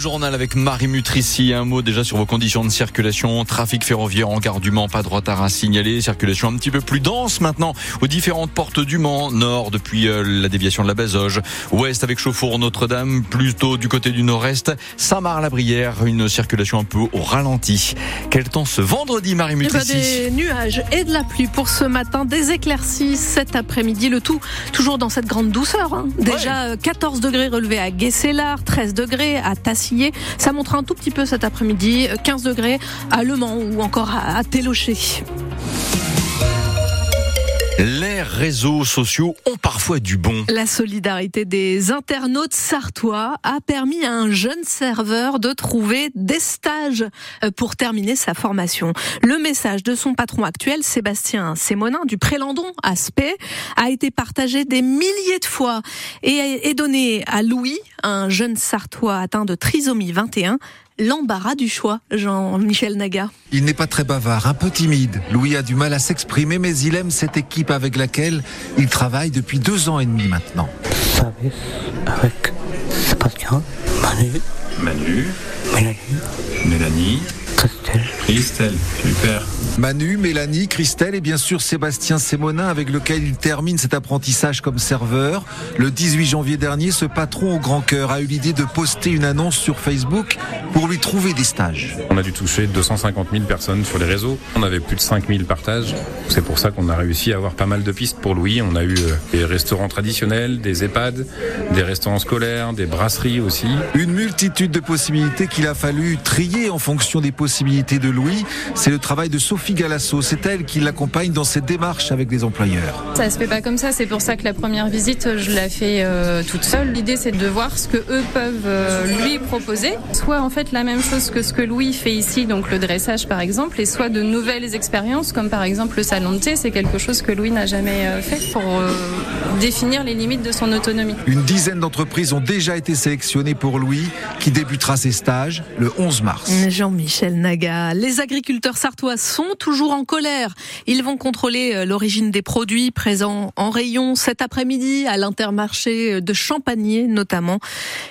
journal avec Marie Mutrici. Un mot déjà sur vos conditions de circulation. Trafic ferroviaire en gare du Mans, pas de retard à signaler. Circulation un petit peu plus dense maintenant aux différentes portes du Mans. Nord depuis euh, la déviation de la Bazoge. Ouest avec Chauffour Notre-Dame. Plutôt du côté du nord-est. Saint-Marc-la-Brière. Une circulation un peu au ralenti. Quel temps ce vendredi, Marie Eh ben, Mutrici Des nuages et de la pluie pour ce matin, des éclaircies cet après-midi, le tout toujours dans cette grande douceur. hein. Déjà euh, 14 degrés relevés à Guesselard, 13 degrés à Ça montre un tout petit peu cet après-midi, euh, 15 degrés à Le Mans ou encore à, à Télocher. Les réseaux sociaux ont parfois du bon. La solidarité des internautes sartois a permis à un jeune serveur de trouver des stages euh, pour terminer sa formation. Le message de son patron actuel, Sébastien Sémonin du Prélandon à a été partagé des milliers de fois et est donné à Louis, un jeune sartois atteint de trisomie 21, l'embarras du choix, Jean-Michel Naga. Il n'est pas très bavard, un peu timide. Louis a du mal à s'exprimer, mais il aime cette équipe avec laquelle il travaille depuis deux ans et demi maintenant. service avec Sébastien, Manu, Manu, Mélanie, Mélanie, Christelle. Christelle, super. Manu, Mélanie, Christelle et bien sûr Sébastien Sémonin avec lequel il termine cet apprentissage comme serveur. Le 18 janvier dernier, ce patron au grand cœur a eu l'idée de poster une annonce sur Facebook pour lui trouver des stages. On a dû toucher 250 000 personnes sur les réseaux. On avait plus de 5 000 partages. C'est pour ça qu'on a réussi à avoir pas mal de pistes pour Louis. On a eu euh, des restaurants traditionnels, des EHPAD, des restaurants scolaires, des brasseries aussi. Une multitude de possibilités qu'il a fallu trier en fonction des possibilités de Louis. C'est le travail de Sophie Galasso. C'est elle qui l'accompagne dans cette démarche avec les employeurs. Ça se fait pas comme ça, c'est pour ça que la première visite, je la fais euh, toute seule. L'idée, c'est de voir ce que eux peuvent euh, lui proposer, soit en fait la même chose que ce que Louis fait ici, donc le dressage par exemple, et soit de nouvelles expériences, comme par exemple le salon de thé, c'est quelque chose que Louis n'a jamais euh, fait pour euh, définir les limites de son autonomie. Une dizaine d'entreprises ont déjà été sélectionnées pour Louis, qui débutera ses stages le 11 mars. Jean-Michel Naga. Les agriculteurs sartois sont toujours en colère. Ils vont contrôler euh, l'origine des produits présents en rayon cet après-midi à l'intermarché de Champagné notamment.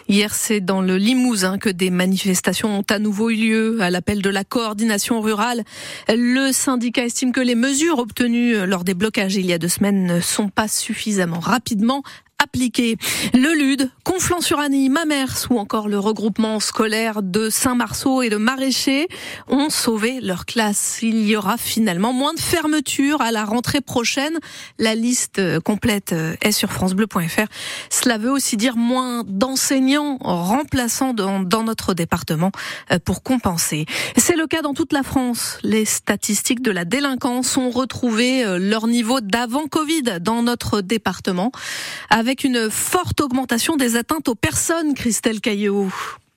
Hier, c'est dans le Limousin que des manifestations ont à nouveau eu lieu à l'appel de la coordination rurale. Le syndicat estime que les mesures obtenues lors des blocages il y a deux semaines ne sont pas suffisamment rapidement appliquées. Le LUD, Conflans-sur-Annie, Mamers ou encore le regroupement scolaire de Saint-Marceau et de Maraîcher ont sauvé leur classe. Il y aura finalement moins de fermetures à la rentrée prochaine. La liste complète est sur francebleu.fr. Cela veut aussi dire moins d'enseignants remplaçants dans, notre département euh, pour compenser. C'est le cas dans toute la France. Les statistiques de la délinquance ont retrouvé euh, leur niveau d'avant Covid dans notre département une forte augmentation des atteintes aux personnes, Christelle Caillot.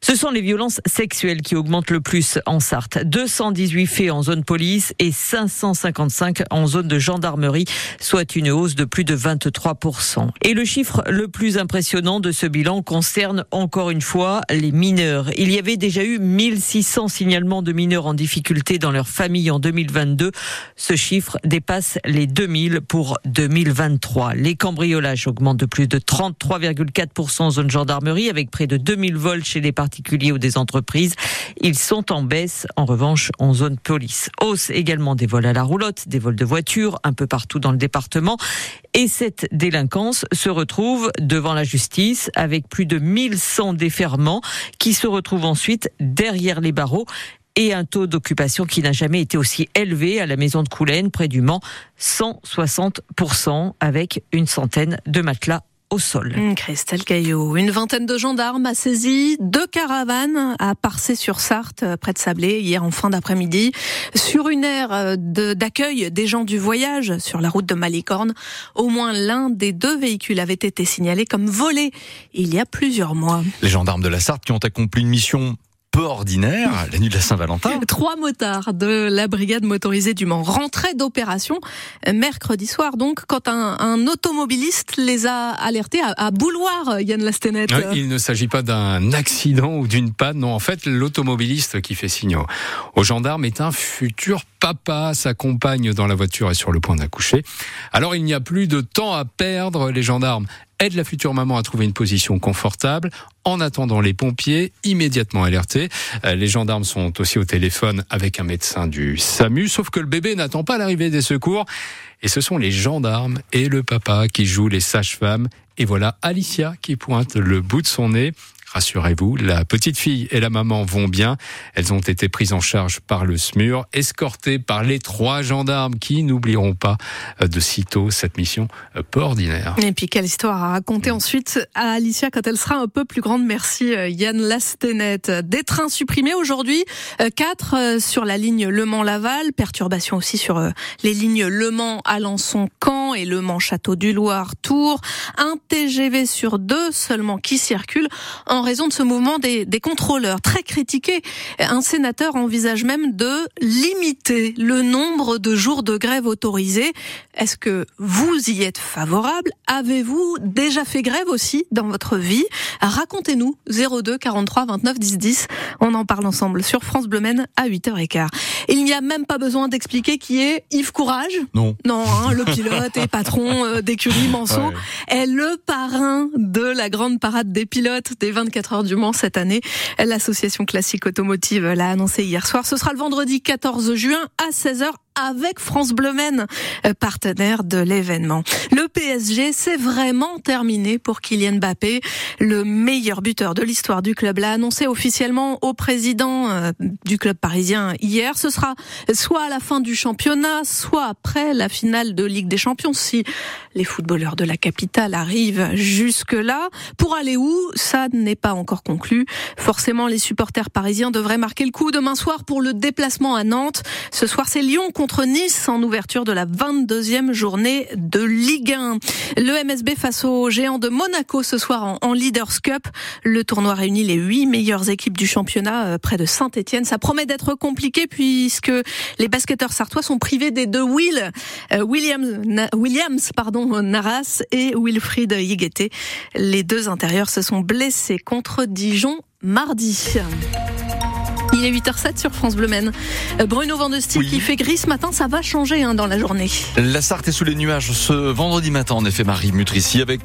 Ce sont les violences sexuelles qui augmentent le plus en Sarthe. 218 faits en zone police et 555 en zone de gendarmerie, soit une hausse de plus de 23%. Et le chiffre le plus impressionnant de ce bilan concerne encore une fois les mineurs. Il y avait déjà eu 1600 signalements de mineurs en difficulté dans leur famille en 2022. Ce chiffre dépasse les 2000 pour 2023. Les cambriolages augmentent de plus de 33,4% en zone gendarmerie avec près de 2000 vols chez les particuliers ou des entreprises. Ils sont en baisse, en revanche, en zone police. Hausse également des vols à la roulotte, des vols de voitures, un peu partout dans le département. Et cette délinquance se retrouve devant la justice avec plus de 1100 déferments qui se retrouvent ensuite derrière les barreaux et un taux d'occupation qui n'a jamais été aussi élevé à la maison de Coulaine, près du Mans, 160%, avec une centaine de matelas au sol. Mmh, Christelle Caillot. Une vingtaine de gendarmes a saisi deux caravanes à Parcé-sur-Sarthe, près de Sablé, hier en fin d'après-midi, sur une aire d'accueil des gens du voyage sur la route de Malicorne. Au moins l'un des deux véhicules avait été signalé comme volé il y a plusieurs mois. Les gendarmes de la Sarthe qui ont accompli une mission peu ordinaire, la nuit de la Saint-Valentin. Trois motards de la brigade motorisée du Mans rentraient d'opération mercredi soir, donc, quand un, un, automobiliste les a alertés à, à Bouloir, Yann Lastenet. Il ne s'agit pas d'un accident ou d'une panne, non. En fait, l'automobiliste qui fait signe aux gendarmes est un futur papa. Sa compagne dans la voiture est sur le point d'accoucher. Alors, il n'y a plus de temps à perdre. Les gendarmes aide la future maman à trouver une position confortable. En attendant les pompiers, immédiatement alertés. Euh, les gendarmes sont aussi au téléphone avec un médecin du SAMU, sauf que le bébé n'attend pas l'arrivée des secours. Et ce sont les gendarmes et le papa qui jouent les sages-femmes. Et voilà Alicia qui pointe le bout de son nez. Rassurez-vous, la petite fille et la maman vont bien. Elles ont été prises en charge par le SMUR, escortées par les trois gendarmes qui n'oublieront pas euh, de sitôt cette mission euh, peu ordinaire. Et puis quelle histoire à raconter ensuite à Alicia quand elle sera un peu plus grande. Merci euh, Yann Lastenet. Des trains supprimés aujourd'hui, quatre sur la ligne Le Mans-Laval, perturbation aussi sur les lignes Le Mans-Alençon-Caen et Le Mans-Château du Loir-Tours. Un TGV sur deux seulement qui circule en en raison de ce mouvement des, des contrôleurs. Très critiqué, un sénateur envisage même de limiter le nombre de jours de grève autorisés. Est-ce que vous y êtes favorable? Avez-vous déjà fait grève aussi dans votre vie? Racontez-nous 02 43 29 10 10. On en parle ensemble sur France Bleu Men à 8h15. Il n'y a même pas besoin d'expliquer qui est Yves Courage. Non. Non, hein, le pilote et patron euh, d'écurie Manceau est le parrain de la grande parade des pilotes des 24 4 heures du Mans cette année. L'association classique automotive l'a annoncé hier soir. Ce sera le vendredi 14 juin à 16h avec France Bleu Men, euh, partenaire de l'événement. Le PSG, c'est vraiment terminé pour Kylian Mbappé, le meilleur buteur de l'histoire du club. L'a annoncé officiellement au président euh, du club parisien hier. Ce sera soit à la fin du championnat, soit après la finale de Ligue des Champions, si les footballeurs de la capitale arrivent jusque-là. Pour aller où Ça n'est pas encore conclu. Forcément, les supporters parisiens devraient marquer le coup demain soir pour le déplacement à Nantes. Ce soir, c'est Lyon contre Nice en ouverture de la 22e journée de Ligue 1. Le MSB face aux géants de Monaco ce soir en, Leaders Cup. Le tournoi réunit les huit meilleures équipes du championnat euh, près de Saint-Etienne. Ça promet d'être compliqué puisque les basketteurs sartois sont privés des deux Will, euh, Williams, Williams pardon, Naras et Wilfried Yigueté. Les deux intérieurs se sont blessés contre Dijon mardi. Il est 8h07 sur France Bleu Men. Euh, Bruno Vandestick, oui. qui fait gris ce matin, ça va changer hein, dans la journée. La Sarthe est sous les nuages ce vendredi matin, en effet, Marie Mutrici, avec